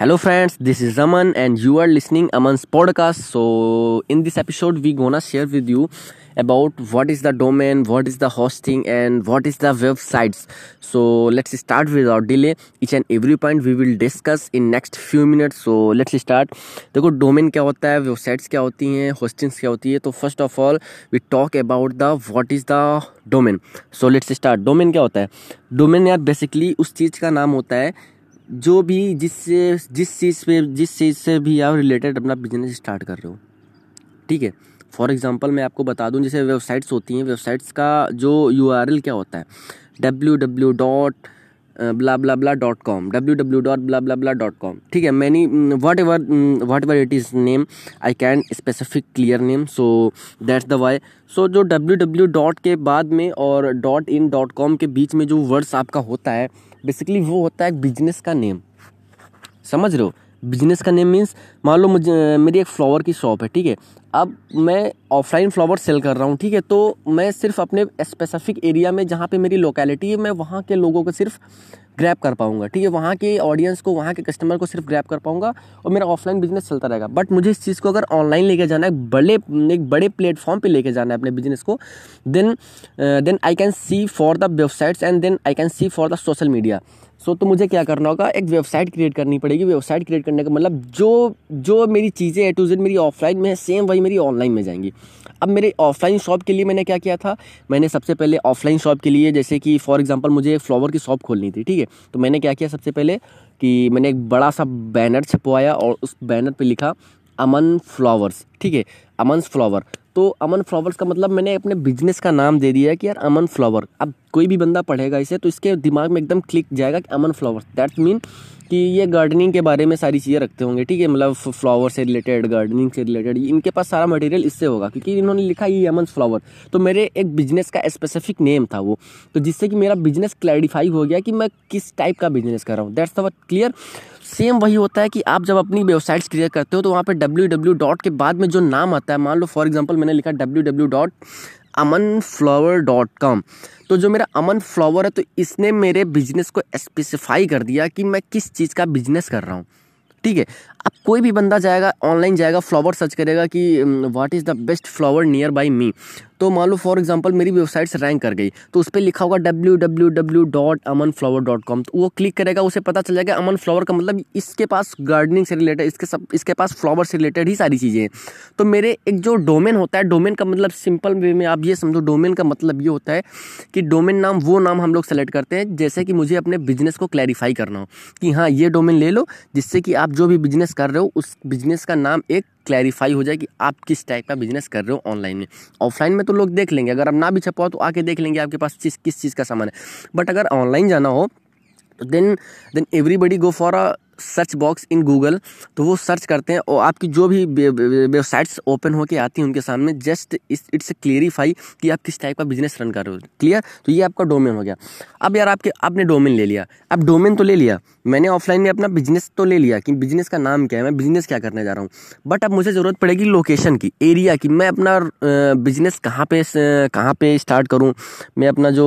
Hello friends this is Aman and you are listening Aman podcast so in this episode we gonna share with you about what is the domain what is the hosting and what is the websites so let's start without delay each and every point we will discuss in next few minute so let's start देखो domain क्या होता है websites क्या होती हैं hostings क्या होती है? तो first of all we talk about the what is the domain so let's start domain क्या होता है? डोमेन यार बेसिकली उस चीज़ का नाम होता है जो भी जिससे, जिस चीज़ पे, जिस चीज़ से भी आप रिलेटेड अपना बिज़नेस स्टार्ट कर रहे हो, ठीक है? फॉर एग्जांपल मैं आपको बता दूँ, जैसे वेबसाइट्स होती हैं वेबसाइट्स का जो यूआरएल क्या होता है? W W dot blah blah blah dot com W W dot blah blah blah dot com ठीक है? Many whatever whatever it is name I can specific clear name so that's the why so जो W W dot के बाद में और dot in dot com के बीच में जो वर्ड्स आपका होता है बेसिकली वो होता है बिज़नेस का नेम समझ रहे हो? बिज़नेस का नेम मीन्स मान लो मुझे, मेरी एक फ्लावर की शॉप है, ठीक है? अब मैं ऑफलाइन फ्लावर सेल कर रहा हूँ, ठीक है? तो मैं सिर्फ़ अपने स्पेसिफिक एरिया में जहाँ पे मेरी लोकेलिटी है, मैं वहाँ के लोगों को सिर्फ़ ग्रैप कर पाऊँगा, ठीक है? वहाँ के ऑडियंस को, वहाँ के कस्टमर को सिर्फ़ ग्रैप कर पाऊँगा और मेरा ऑफलाइन बिज़नेस चलता रहेगा। बट मुझे इस चीज़ को अगर ऑनलाइन लेके जाना है, बड़े, एक बड़े प्लेटफॉर्म पे लेके जाना है अपने बिज़नेस को then then I can see for the websites and then I can see for the social media so तो मुझे क्या करना होगा? एक वेबसाइट क्रिएट करनी पड़ेगी। वेबसाइट क्रिएट करने का मतलब जो जो मेरी चीज़ें ए टू जेड मेरी ऑफलाइन में है सेम वही मेरी ऑनलाइन में जाएँगी। अब मेरे ऑफलाइन शॉप के लिए मैंने क्या किया था? मैंने सबसे पहले ऑफलाइन शॉप के लिए जैसे कि फॉर एग्जांपल मुझे एक फ्लावर की शॉप खोलनी थी, ठीक है? तो मैंने क्या किया सबसे पहले कि मैंने एक बड़ा सा बैनर छपवाया और उस बैनर पे लिखा, अमन फ्लावर्स ठीक है? अमन फ्लावर तो अमन फ्लावर्स का मतलब मैंने अपने बिज़नेस का नाम दे दिया कि यार अमन फ्लावर अब कोई भी बंदा पढ़ेगा इसे तो इसके दिमाग में एकदम क्लिक जाएगा कि अमन फ्लावर्स दैट मीन कि ये गार्डनिंग के बारे में सारी चीज़ें रखते होंगे, ठीक है? मतलब फ्लावर से रिलेटेड गार्डनिंग से रिलेटेड इनके पास सारा मटेरियल इससे होगा, क्योंकि इन्होंने लिखा ये अमन फ्लावर तो मेरे एक बिज़नेस का स्पेसिफिक नेम था वो। तो जिससे कि मेरा बिज़नेस क्लैरिफाई हो गया कि मैं किस टाइप का बिज़नेस कर रहा हूँ। दैट्स द क्लियर सेम वही होता है कि आप जब अपनी वेबसाइट्स क्रिएट करते हो तो वहाँ पे डब्ल्यू डब्ल्यू डॉट के बाद में जो नाम आता है, मान लो फॉर एग्जांपल मैंने लिखा W W dot Aman flower dot com तो जो मेरा अमन फ्लावर है तो इसने मेरे बिज़नेस को स्पेसिफाई कर दिया कि मैं किस चीज़ का बिज़नेस कर रहा हूँ। ठीक है? अब कोई भी बंदा जाएगा ऑनलाइन जाएगा फ्लावर सर्च करेगा कि what is the best flower nearby me तो मान लो फॉर एग्जांपल मेरी वेबसाइट से रैंक कर गई तो उस पर लिखा होगा W W W dot Aman flower dot com तो वो क्लिक करेगा, उसे पता चल जाएगा अमन फ्लावर का मतलब इसके पास गार्डनिंग से रिलेटेड इसके सब, इसके पास फ्लावर से रिलेटेड ही सारी चीज़ें हैं। तो मेरे एक जो डोमेन होता है डोमेन का मतलब सिंपल वे में आप ये समझो डोमेन का मतलब ये होता है कि डोमेन नाम, वो नाम हम लोग सेलेक्ट करते हैं, जैसे कि मुझे अपने बिज़नेस को क्लैरिफाई करना हो कि हाँ ये डोमेन ले लो, जिससे कि आप जो भी बिज़नेस कर रहे हो, उस बिज़नेस का नाम एक क्लैरिफाई हो जाए कि आप किस टाइप का बिज़नेस कर रहे हो ऑनलाइन में। ऑफलाइन में तो लोग देख लेंगे, अगर आप ना भी छपाओ तो आके देख लेंगे आपके पास चीज़ किस चीज़ का सामान है। बट अगर ऑनलाइन जाना हो then then everybody go for a search box in Google तो वो सर्च करते हैं और आपकी जो भी वेबसाइट्स ओपन होकर आती हैं उनके सामने, जस्ट इस, इट्स क्लियरिफाई कि आप किस टाइप का बिज़नेस रन कर रहे हो। क्लियर? तो ये आपका डोमेन हो गया। अब यार आपके, आपने डोमेन ले लिया। अब डोमेन तो ले लिया। मैंने ऑफलाइन में अपना बिज़नेस तो ले लिया कि बिज़नेस का नाम क्या है, मैं बिज़नेस क्या करने जा रहा हूँ। बट अब मुझे ज़रूरत पड़ेगी लोकेशन की, एरिया की। मैं अपना बिज़नेस कहाँ पे कहाँ पे स्टार्ट करूँ? मैं अपना जो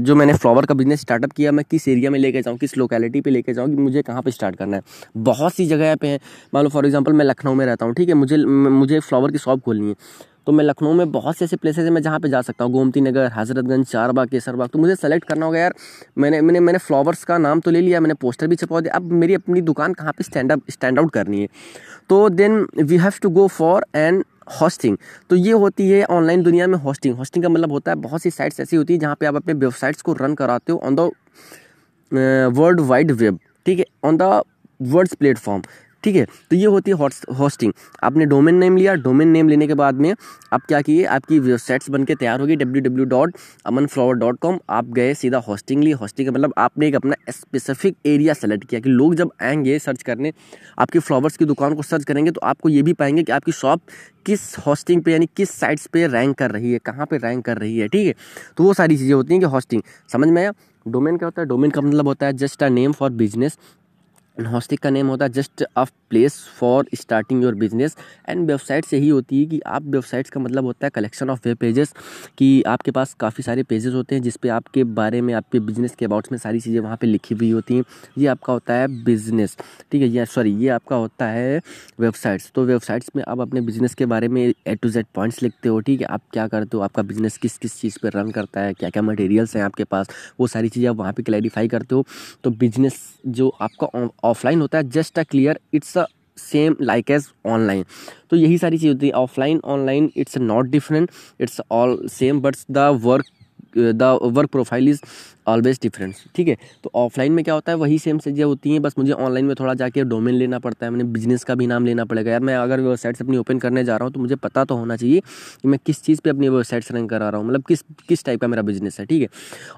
जो मैंने फ्लावर का बिज़नेस स्टार्टअप किया, मैं किस एरिया में लेके जाऊँ, किस लोकेलिटी पे लेके जाऊँ कि मुझे कहाँ पे स्टार्ट करना है। बहुत सी जगह पे हैं। मान लो फॉर एग्जांपल मैं लखनऊ में रहता हूँ, ठीक है? मुझे मुझे फ्लावर की शॉप खोलनी है। तो मैं लखनऊ में बहुत से ऐसे प्लेसेस हैं, मैं जहाँ पे जा सकता हूँ। गोमती नगर, हजरतगंज, चारबाग, केसरबाग। तो मुझे सेलेक्ट करना होगा, यार, मैंने मैंने मैंने फ्लावर्स का नाम तो ले लिया, मैंने पोस्टर भी छपवा दिया। अब मेरी अपनी दुकान कहाँ पे स्टैंड अप स्टैंड आउट करनी है? तो then we have to go for an hosting तो ये होती है ऑनलाइन दुनिया में होस्टिंग होस्टिंग का मतलब होता है, बहुत सी साइट्स ऐसी होती है जहाँ पे आप अपने वेबसाइट्स को रन कराते हो on the world wide web ठीक है ऑन द वर्ड्स प्लेटफॉर्म ठीक है? तो ये होती है होस्टिंग आपने डोमेन नेम लिया डोमेन नेम लेने के बाद में आप क्या किए? आपकी वेबसाइट्स बन के तैयार होगी W W dot Aman flower dot com आप गए, सीधा होस्टिंग लिए होस्टिंग का मतलब आपने एक अपना स्पेसिफिक एरिया सेलेक्ट किया कि लोग जब आएँगे सर्च करने, आपकी फ्लावर्स की दुकान को सर्च करेंगे तो आपको ये भी पाएँगे कि आपकी शॉप किस होस्टिंग पे, यानी किस साइट्स पे रैंक कर रही है, कहाँ पे रैंक कर रही है, ठीक है? तो वो सारी चीज़ें होती हैं कि होस्टिंग समझ में आया? डोमेन क्या होता है? डोमेन का मतलब होता है just a name for business and hosting का नेम होता है just a place for starting your business and website से ही होती है कि आप वेबसाइट्स का मतलब होता है कलेक्शन ऑफ़ वेब पेजेस कि आपके पास काफ़ी सारे पेजेस होते हैं जिस पे आपके बारे में, आपके बिज़नेस के अबाउट्स में सारी चीज़ें वहाँ पे लिखी हुई होती हैं। ये आपका होता है बिज़नेस ठीक है? ये सॉरी ये आपका होता है वेबसाइट्स तो वेबसाइट्स में आप अपने बिज़नेस के बारे में ए टू जेड पॉइंट्स लिखते हो, ठीक है? आप क्या करते हो? आपका बिज़नेस किस किस चीज़ पर रन करता है? क्या क्या मटेरियल्स हैं आपके पास? वो सारी चीज़ें आप वहाँ पर क्लैरिफाई करते हो। तो बिज़नेस जो आपका ऑफलाइन होता है just a clear it's a same like as online तो यही सारी चीज़ होती है, offline online it's not different it's all same but the work the work profile is always difference ठीक है? तो ऑफलाइन में क्या होता है, वही सेम चीज़ें होती हैं, बस मुझे ऑनलाइन में थोड़ा जाके डोमेन लेना पड़ता है, मैंने बिज़नेस का भी नाम लेना पड़ेगा। यार, मैं अगर वेबसाइट्स अपनी ओपन करने जा रहा हूँ तो मुझे पता तो होना चाहिए कि मैं किस चीज़ पे अपनी वेबसाइट्स रन करा रहा हूँ मतलब किस किस टाइप का मेरा बिज़नेस है, ठीक है?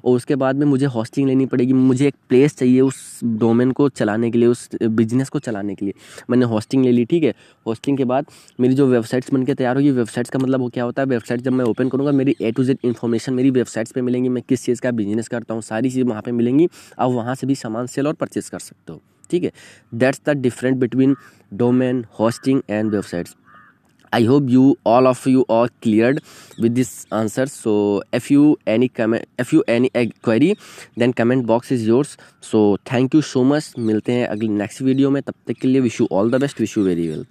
और उसके बाद में मुझे हॉस्टिंग लेनी पड़ेगी, मुझे एक प्लेस चाहिए, उस डोमेन को चलाने के लिए, उस बिज़नेस को चलाने के लिए। मैंने होस्टिंग ले ली, ठीक है? होस्टिंग के बाद मेरी जो वेबसाइट्स बन के तैयार होगी वेबसाइट्स का मतलब वो क्या होता है? वेबसाइट जब मैं ओपन करूँगा, मेरी ए टू जेड इन्फॉर्मेशन मेरी वेबसाइट्स पर मिलेंगी, मैं किस चीज़ का बिज़नेस करता हूँ, सारी चीज़ वहाँ पर मिलेंगी। आप वहाँ से भी सामान सेल और परचेज कर सकते हो, ठीक है? That's the different between domain hosting and websites i hope you all of you are cleared with this answer. So if you any comment if you any query then comment box is yours. So thank you so much. Milte hain agli next video mein. Tab tak ke liye wish you all the best. Wish you very well.